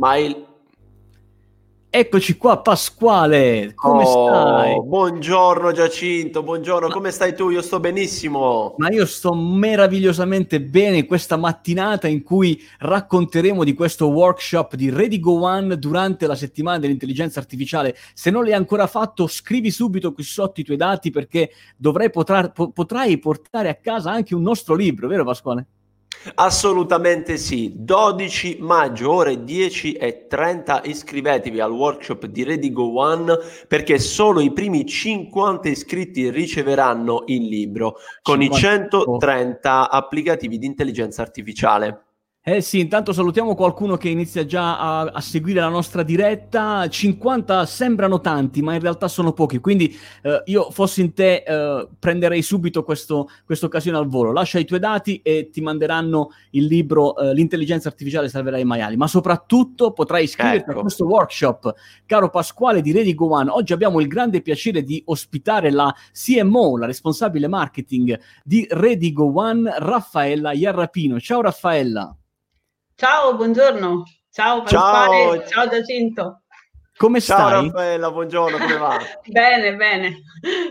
Ma il, Eccoci qua Pasquale, come oh, stai? Buongiorno Giacinto, buongiorno, come stai tu? Io sto benissimo. Ma io sto meravigliosamente bene questa mattinata in cui racconteremo di questo workshop di Ready Go One durante la settimana dell'intelligenza artificiale. Se non l'hai ancora fatto, scrivi subito qui sotto i tuoi dati perché dovrai potrà, po- potrai portare a casa anche un nostro libro, vero Pasquale? Assolutamente sì, 12 maggio ore 10 e 30 iscrivetevi al workshop di Redigo One perché solo i primi 50 iscritti riceveranno il libro con 50. i 130 applicativi di intelligenza artificiale. Eh sì, intanto salutiamo qualcuno che inizia già a, a, seguire la nostra diretta. 50 sembrano tanti, ma in realtà sono pochi. Quindi eh, io fossi in te, eh, prenderei subito questa occasione al volo. Lascia i tuoi dati e ti manderanno il libro eh, L'intelligenza artificiale salverà i maiali. Ma soprattutto potrai iscriverti ecco. a questo workshop. Caro Pasquale di Ready Go One, oggi abbiamo il grande piacere di ospitare la CMO, la responsabile marketing di Ready Go One, Raffaella Iarrapino. Ciao Raffaella. Ciao, buongiorno. Ciao ciao, ciao Giacinto. Come stai? Ciao Raffaella, buongiorno, come va? bene, bene.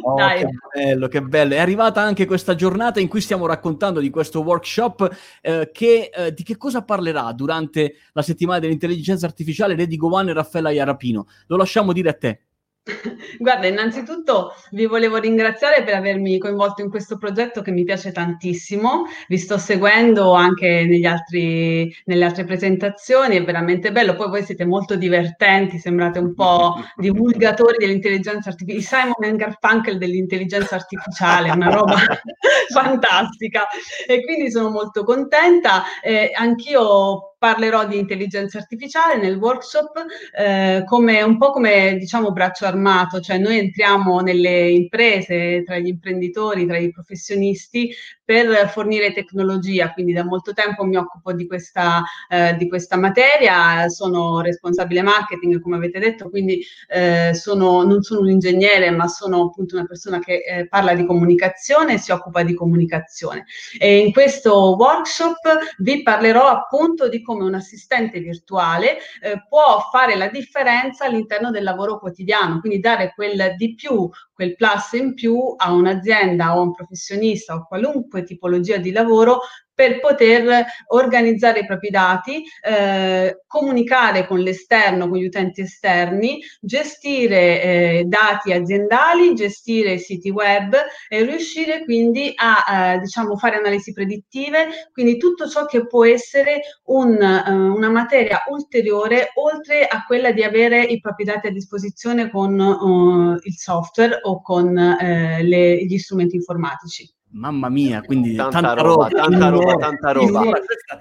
Oh, Dai. Che bello, che bello. È arrivata anche questa giornata in cui stiamo raccontando di questo workshop eh, che eh, di che cosa parlerà durante la settimana dell'intelligenza artificiale Lady Gowan e Raffaella Iarapino. Lo lasciamo dire a te. Guarda, innanzitutto vi volevo ringraziare per avermi coinvolto in questo progetto che mi piace tantissimo. Vi sto seguendo anche altri, nelle altre presentazioni, è veramente bello. Poi voi siete molto divertenti, sembrate un po' divulgatori dell'intelligenza artificiale, Simon Garfunkel dell'intelligenza artificiale, una roba fantastica. E quindi sono molto contenta. Eh, anch'io parlerò di intelligenza artificiale nel workshop eh, come un po' come diciamo braccio armato, cioè noi entriamo nelle imprese, tra gli imprenditori, tra i professionisti per fornire tecnologia, quindi da molto tempo mi occupo di questa, eh, di questa materia, sono responsabile marketing come avete detto, quindi eh, sono, non sono un ingegnere ma sono appunto una persona che eh, parla di comunicazione e si occupa di comunicazione. E in questo workshop vi parlerò appunto di come un assistente virtuale eh, può fare la differenza all'interno del lavoro quotidiano, quindi dare quel di più, quel plus in più a un'azienda o a un professionista o qualunque tipologia di lavoro per poter organizzare i propri dati, eh, comunicare con l'esterno, con gli utenti esterni, gestire eh, dati aziendali, gestire siti web e riuscire quindi a eh, diciamo, fare analisi predittive, quindi tutto ciò che può essere un, uh, una materia ulteriore oltre a quella di avere i propri dati a disposizione con uh, il software o con uh, le, gli strumenti informatici. Mamma mia, quindi tanta, tanta roba, roba, tanta roba, tanta roba.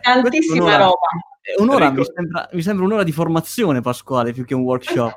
Tantissima un'ora, roba. Un'ora, mi, sembra, mi sembra un'ora di formazione, Pasquale, più che un workshop.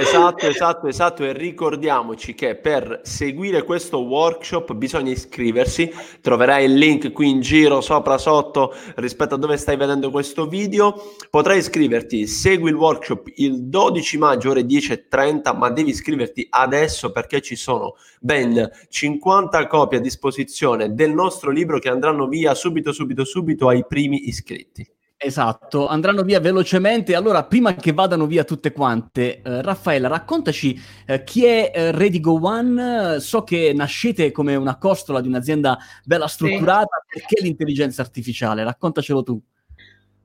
Esatto, esatto, esatto. E ricordiamoci che per seguire questo workshop bisogna iscriversi. Troverai il link qui in giro, sopra, sotto, rispetto a dove stai vedendo questo video. Potrai iscriverti. Segui il workshop il 12 maggio, ore 10.30, ma devi iscriverti adesso perché ci sono ben 50 copie a disposizione del nostro libro che andranno via subito, subito, subito ai primi iscritti. Esatto, andranno via velocemente. Allora, prima che vadano via tutte quante, eh, Raffaella, raccontaci eh, chi è eh, Ready Go One. So che nascete come una costola di un'azienda bella strutturata. Sì. Perché l'intelligenza artificiale? Raccontacelo tu.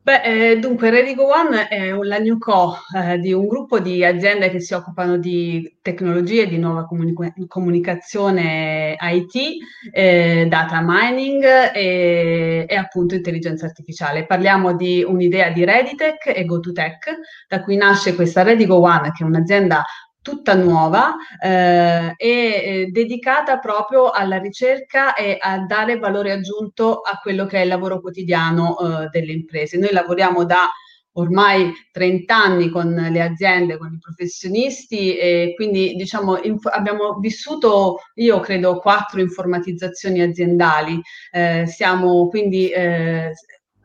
Beh, eh, dunque, Redigo One è la new co eh, di un gruppo di aziende che si occupano di tecnologie di nuova comunica- comunicazione IT, eh, data mining e, e, appunto intelligenza artificiale. Parliamo di un'idea di Reditech e GoToTech, da cui nasce questa Redigo One, che è un'azienda tutta nuova eh, e eh, dedicata proprio alla ricerca e a dare valore aggiunto a quello che è il lavoro quotidiano eh, delle imprese. Noi lavoriamo da ormai 30 anni con le aziende, con i professionisti e quindi diciamo inf- abbiamo vissuto, io credo, quattro informatizzazioni aziendali. Eh, siamo quindi eh,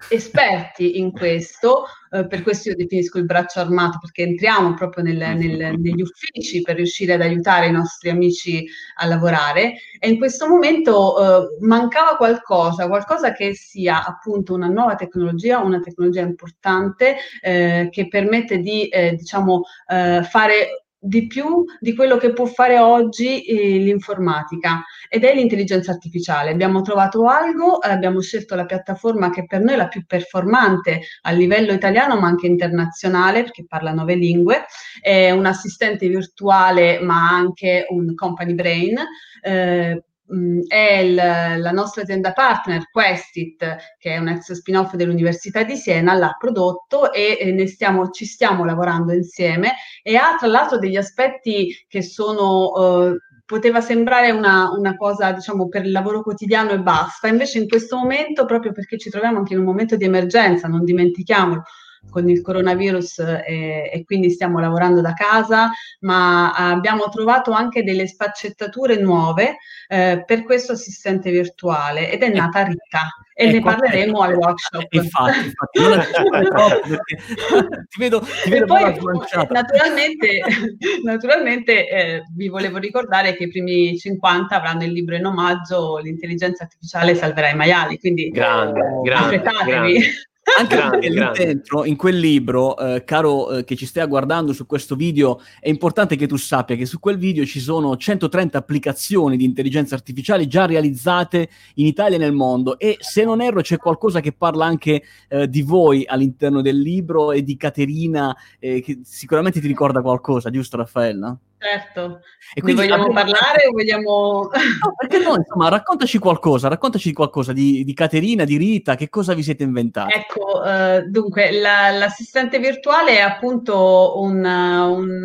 esperti in questo, eh, per questo io definisco il braccio armato, perché entriamo proprio nel, nel, negli uffici per riuscire ad aiutare i nostri amici a lavorare. E in questo momento eh, mancava qualcosa, qualcosa che sia appunto una nuova tecnologia, una tecnologia importante eh, che permette di eh, diciamo eh, fare di più di quello che può fare oggi eh, l'informatica ed è l'intelligenza artificiale. Abbiamo trovato Algo, eh, abbiamo scelto la piattaforma che per noi è la più performante a livello italiano ma anche internazionale perché parla nove lingue, è un assistente virtuale ma anche un company brain. Eh, mh, è il, la nostra azienda partner Questit, che è un ex spin-off dell'Università di Siena, l'ha prodotto e, e stiamo, ci stiamo lavorando insieme e ha tra l'altro degli aspetti che sono... Eh, poteva sembrare una, una, cosa, diciamo, per il lavoro quotidiano e basta, invece in questo momento, proprio perché ci troviamo anche in un momento di emergenza, non dimentichiamolo, con il coronavirus eh, e quindi stiamo lavorando da casa, ma abbiamo trovato anche delle sfaccettature nuove eh, per questo assistente virtuale ed è nata Rita e ecco, ne parleremo ecco, al workshop. Infatti, infatti perché ti vedo, ti vedo poi, naturalmente, naturalmente eh, vi volevo ricordare che i primi 50 avranno il libro in omaggio L'intelligenza artificiale salverà i maiali, quindi grande, grande, grande. Anche grande, lì dentro, in quel libro, eh, caro eh, che ci stai guardando su questo video, è importante che tu sappia che su quel video ci sono 130 applicazioni di intelligenza artificiale già realizzate in Italia e nel mondo e se non erro c'è qualcosa che parla anche eh, di voi all'interno del libro e di Caterina, eh, che sicuramente ti ricorda qualcosa, giusto Raffaella? Certo. E quindi vogliamo abbiamo... parlare o vogliamo... No, perché no, insomma, raccontaci qualcosa, raccontaci qualcosa di, di Caterina, di Rita, che cosa vi siete inventati? Ecco, uh, dunque, la, l'assistente virtuale è appunto un, un,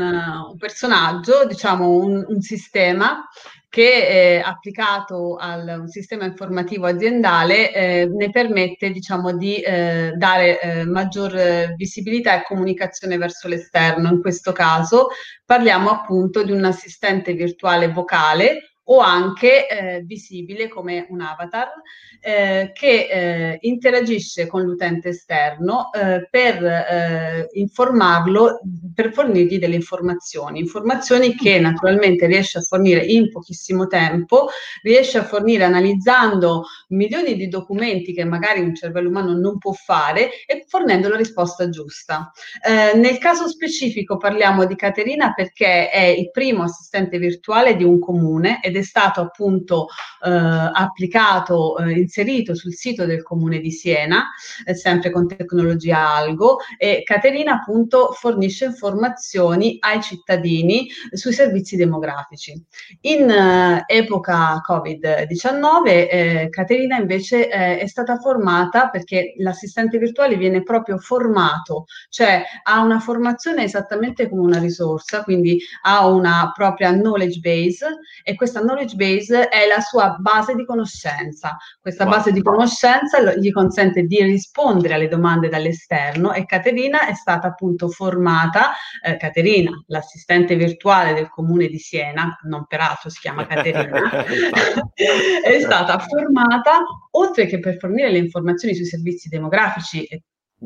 un personaggio, diciamo un, un sistema che eh, applicato al un sistema informativo aziendale eh, ne permette diciamo, di eh, dare eh, maggior visibilità e comunicazione verso l'esterno. In questo caso parliamo appunto di un assistente virtuale vocale o anche eh, visibile come un avatar eh, che eh, interagisce con l'utente esterno eh, per eh, informarlo, per fornirgli delle informazioni, informazioni che naturalmente riesce a fornire in pochissimo tempo, riesce a fornire analizzando milioni di documenti che magari un cervello umano non può fare e fornendo la risposta giusta. Eh, nel caso specifico parliamo di Caterina perché è il primo assistente virtuale di un comune ed è stato appunto eh, applicato, eh, inserito sul sito del comune di Siena, eh, sempre con tecnologia Algo, e Caterina appunto fornisce informazioni ai cittadini sui servizi demografici. In eh, epoca Covid-19 eh, Caterina invece eh, è stata formata perché l'assistente virtuale viene proprio formato, cioè ha una formazione esattamente come una risorsa, quindi ha una propria knowledge base e questa knowledge base è la sua base di conoscenza. Questa base di conoscenza gli consente di rispondere alle domande dall'esterno e Caterina è stata appunto formata, eh, Caterina, l'assistente virtuale del comune di Siena, non peraltro si chiama Caterina, è stata formata oltre che per fornire le informazioni sui servizi demografici e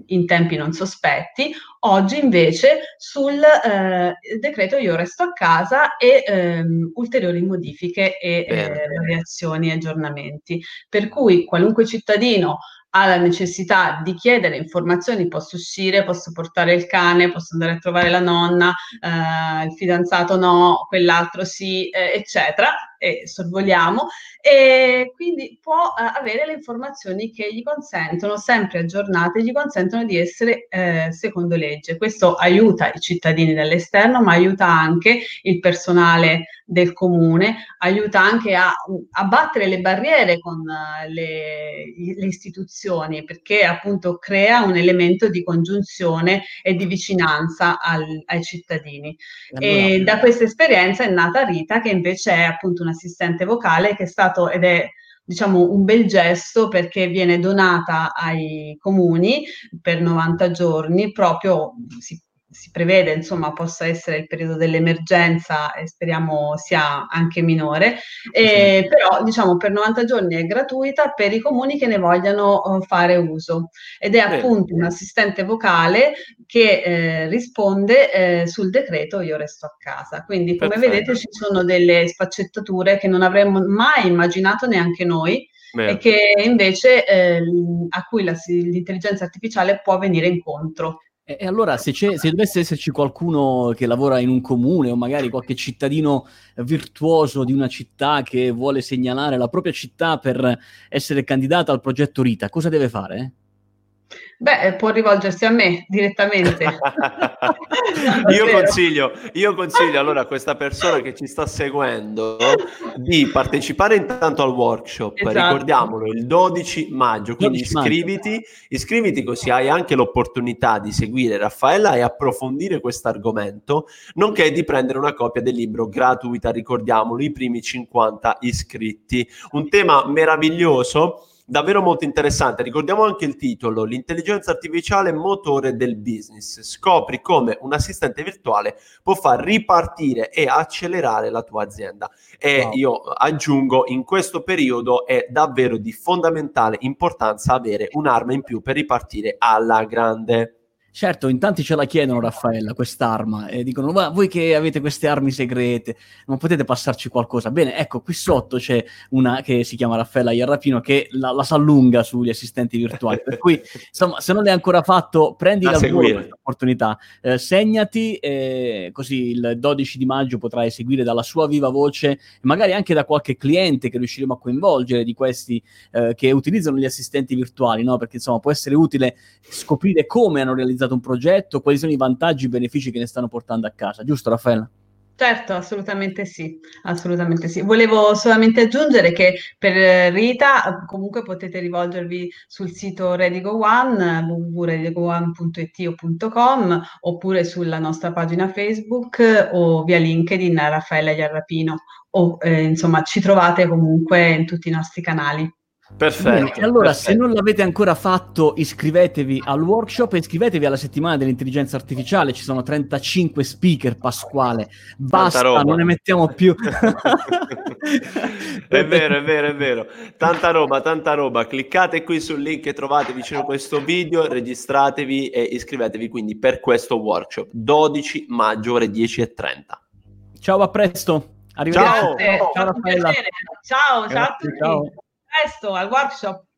in tempi non sospetti, oggi invece sul eh, decreto io resto a casa e ehm, ulteriori modifiche e eh, variazioni e aggiornamenti. Per cui qualunque cittadino ha la necessità di chiedere informazioni, posso uscire, posso portare il cane, posso andare a trovare la nonna, eh, il fidanzato no, quell'altro sì, eh, eccetera, e sorvoliamo, e quindi può eh, avere le informazioni che gli consentono, sempre aggiornate, gli consentono di essere eh, secondo legge. Questo aiuta i cittadini dall'esterno, ma aiuta anche il personale del comune, aiuta anche a abbattere le barriere con uh, le, le, istituzioni, perché appunto crea un elemento di congiunzione e di vicinanza al, ai cittadini. E da questa esperienza è nata Rita, che invece è appunto un assistente vocale che è stato ed è diciamo un bel gesto perché viene donata ai comuni per 90 giorni proprio si si prevede insomma possa essere il periodo dell'emergenza e speriamo sia anche minore, e, però diciamo per 90 giorni è gratuita per i comuni che ne vogliano uh, fare uso ed è appunto un assistente vocale che eh, risponde eh, sul decreto io resto a casa. Quindi come Perfetto. vedete ci sono delle sfaccettature che non avremmo mai immaginato neanche noi. Beh. E che invece eh, a cui la, l'intelligenza artificiale può venire incontro. E, allora, se, se, dovesse esserci qualcuno che lavora in un comune o magari qualche cittadino virtuoso di una città che vuole segnalare la propria città per essere candidata al progetto Rita, cosa deve fare? Beh, eh, può rivolgersi a me direttamente. io, consiglio, io consiglio allora a questa persona che ci sta seguendo di partecipare intanto al workshop, esatto. ricordiamolo, il 12 maggio, quindi 12 iscriviti, maggio. iscriviti così hai anche l'opportunità di seguire Raffaella e approfondire questo argomento, nonché di prendere una copia del libro gratuita, ricordiamolo, i primi 50 iscritti. Un tema meraviglioso davvero molto interessante. Ricordiamo anche il titolo, l'intelligenza artificiale motore del business. Scopri come un assistente virtuale può far ripartire e accelerare la tua azienda. E wow. io aggiungo, in questo periodo è davvero di fondamentale importanza avere un'arma in più per ripartire alla grande. Certo, in tanti ce la chiedono, Raffaella, quest'arma, e dicono, ma voi che avete queste armi segrete, non potete passarci qualcosa? Bene, ecco, qui sotto c'è una che si chiama Raffaella Iarrapino che la, la s'allunga sugli assistenti virtuali, per cui, insomma, se non l'hai ancora fatto, prendi la opportunità, eh, segnati, eh, così il 12 di maggio potrai seguire dalla sua viva voce, magari anche da qualche cliente che riusciremo a coinvolgere di questi eh, che utilizzano gli assistenti virtuali, no? Perché, insomma, può essere utile scoprire come hanno realizzato realizzato un progetto, quali sono i vantaggi e i benefici che ne stanno portando a casa, giusto Raffaella? Certo, assolutamente sì, assolutamente sì. Volevo solamente aggiungere che per Rita comunque potete rivolgervi sul sito Redigo One, www.redigoone.it o .com, oppure sulla nostra pagina Facebook o via LinkedIn Raffaella Iarrapino o eh, insomma ci trovate comunque in tutti i nostri canali. Perfetto. allora, perfetto. se non l'avete ancora fatto, iscrivetevi al workshop e iscrivetevi alla settimana dell'intelligenza artificiale. Ci sono 35 speaker, Pasquale. Basta, non ne mettiamo più. è vero, è vero, è vero. Tanta roba, tanta roba. Cliccate qui sul link che trovate vicino a questo video, registratevi e iscrivetevi quindi per questo workshop. 12 maggio ore 10.30. Ciao, a presto. Arrivederci. Ciao, ciao, ciao, ciao, ciao a tutti. Ciao presto al workshop